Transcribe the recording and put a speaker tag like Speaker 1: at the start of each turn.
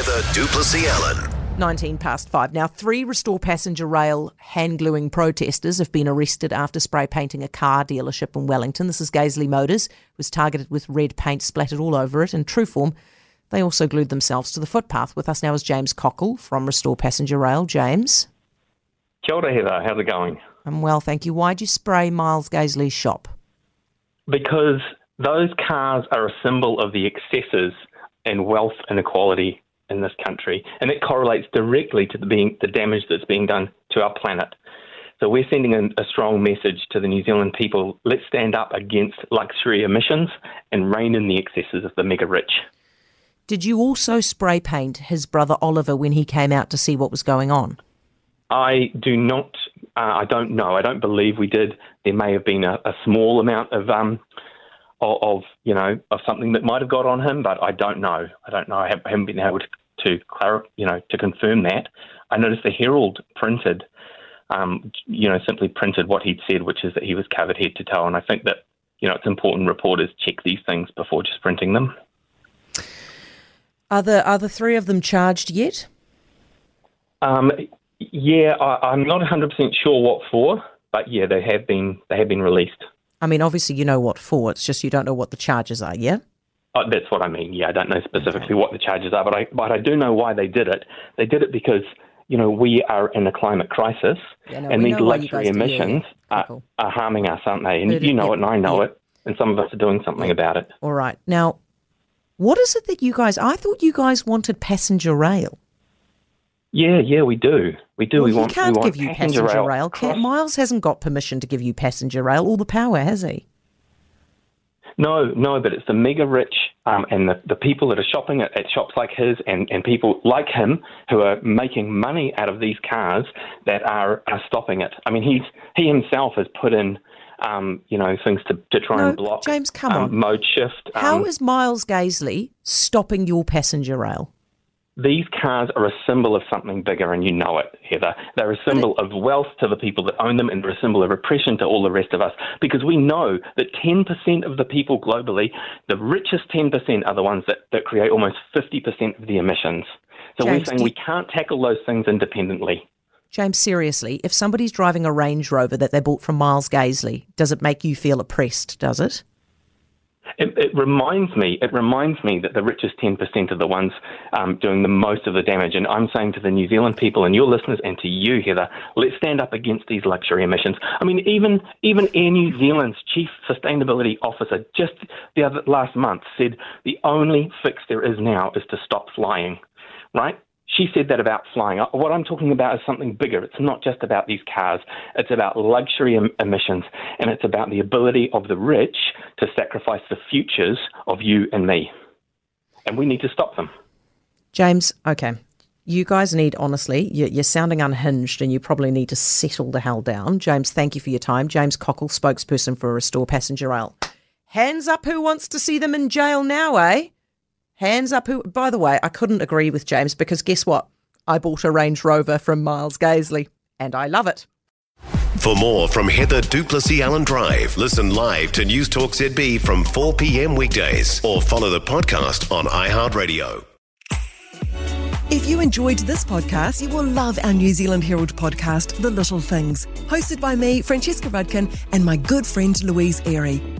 Speaker 1: Heather du Plessis-Allan.
Speaker 2: 19 past five. Now, three Restore Passenger Rail hand gluing protesters have been arrested after spray painting a car dealership in Wellington. This is Gazley Motors, was targeted with red paint splattered all over it. In true form, they also glued themselves to the footpath. With us now is James Cockle from Restore Passenger Rail. James.
Speaker 3: Kia ora, Heather. How's it going?
Speaker 2: I'm well, thank you. Why'd you spray Miles Gazley's shop?
Speaker 3: Because those cars are a symbol of the excesses and wealth inequality in this country, and it correlates directly to the, being, the damage that's being done to our planet. So we're sending a, a strong message to the New Zealand people. Let's stand up against luxury emissions and rein in the excesses of the mega rich.
Speaker 2: Did you also spray paint his brother Oliver when he came out to see what was going on?
Speaker 3: I do not. Uh, I don't know. I don't believe we did. There may have been a, a small amount of um, of, of, you know of something that might have got on him, but I don't know. I don't know. I haven't been able to to clarify, you know, to confirm that. I noticed the Herald printed, um, you know, simply printed what he'd said, which is that he was covered head to toe. And I think that, you know, it's important reporters check these things before just printing them.
Speaker 2: Are the are the three of them charged yet?
Speaker 3: Um, yeah, I, I'm not 100 percent sure what for, but yeah, they have been they have been released.
Speaker 2: I mean, obviously you know what for. It's just you don't know what the charges are. Yeah.
Speaker 3: Oh, that's what I mean. Yeah, I don't know specifically what the charges are, but I but I do know why they did it. They did it because you know we are in a climate crisis,
Speaker 2: yeah, no,
Speaker 3: and these luxury
Speaker 2: emissions
Speaker 3: are, are, harming us, aren't they? And you know it, and I know it, and some of us are doing something about it.
Speaker 2: All right, now, what is it that you guys? I thought you guys wanted passenger rail.
Speaker 3: Yeah, yeah, we do. We do.
Speaker 2: Well,
Speaker 3: we want.
Speaker 2: can't
Speaker 3: we
Speaker 2: give you passenger,
Speaker 3: passenger
Speaker 2: rail.
Speaker 3: rail.
Speaker 2: Miles hasn't got permission to give you passenger rail. All the power, has he?
Speaker 3: No, no, but it's the mega rich um, and the, the people that are shopping at, at shops like his and, and people like him who are making money out of these cars that are, are stopping it. I mean, he's he himself has put in, um, you know, things to, to try
Speaker 2: no,
Speaker 3: and block
Speaker 2: James, come
Speaker 3: um,
Speaker 2: on.
Speaker 3: mode shift.
Speaker 2: How is Miles Gazley stopping your passenger rail?
Speaker 3: These cars are a symbol of something bigger, and you know it, Heather. They're a symbol of wealth to the people that own them, and they're a symbol of oppression to all the rest of us. Because we know that 10% of the people globally, the richest 10%, are the ones that, that create almost 50% of the emissions. So
Speaker 2: James,
Speaker 3: we're saying we can't tackle those things independently.
Speaker 2: James, seriously, if somebody's driving a Range Rover that they bought from Miles Gazley, does it make you feel oppressed, does it?
Speaker 3: It, it, reminds me. It reminds me that the richest ten percent are the ones um, doing the most of the damage. And I'm saying to the New Zealand people and your listeners, and to you, Heather, let's stand up against these luxury emissions. I mean, even even Air New Zealand's chief sustainability officer just the other last month said the only fix there is now is to stop flying. Right? She said that about flying. Uh, what I'm talking about is something bigger. It's not just about these cars, it's about luxury em- emissions, and it's about the ability of the rich to sacrifice the futures of you and me. And we need to stop them.
Speaker 2: James, okay. You guys need, honestly, you're sounding unhinged and you probably need to settle the hell down. James, thank you for your time. James Cockle, spokesperson for Restore Passenger Rail. Hands up who wants to see them in jail now, eh? Hands up who. By the way, I couldn't agree with James because guess what? I bought a Range Rover from Miles Gazley and I love it.
Speaker 1: For more from Heather du Plessis-Allan Drive, listen live to News Talk ZB from 4 p.m. weekdays or follow the podcast on iHeartRadio.
Speaker 4: If you enjoyed this podcast, you will love our New Zealand Herald podcast, The Little Things, hosted by me, Francesca Rudkin, and my good friend Louise Ayrey.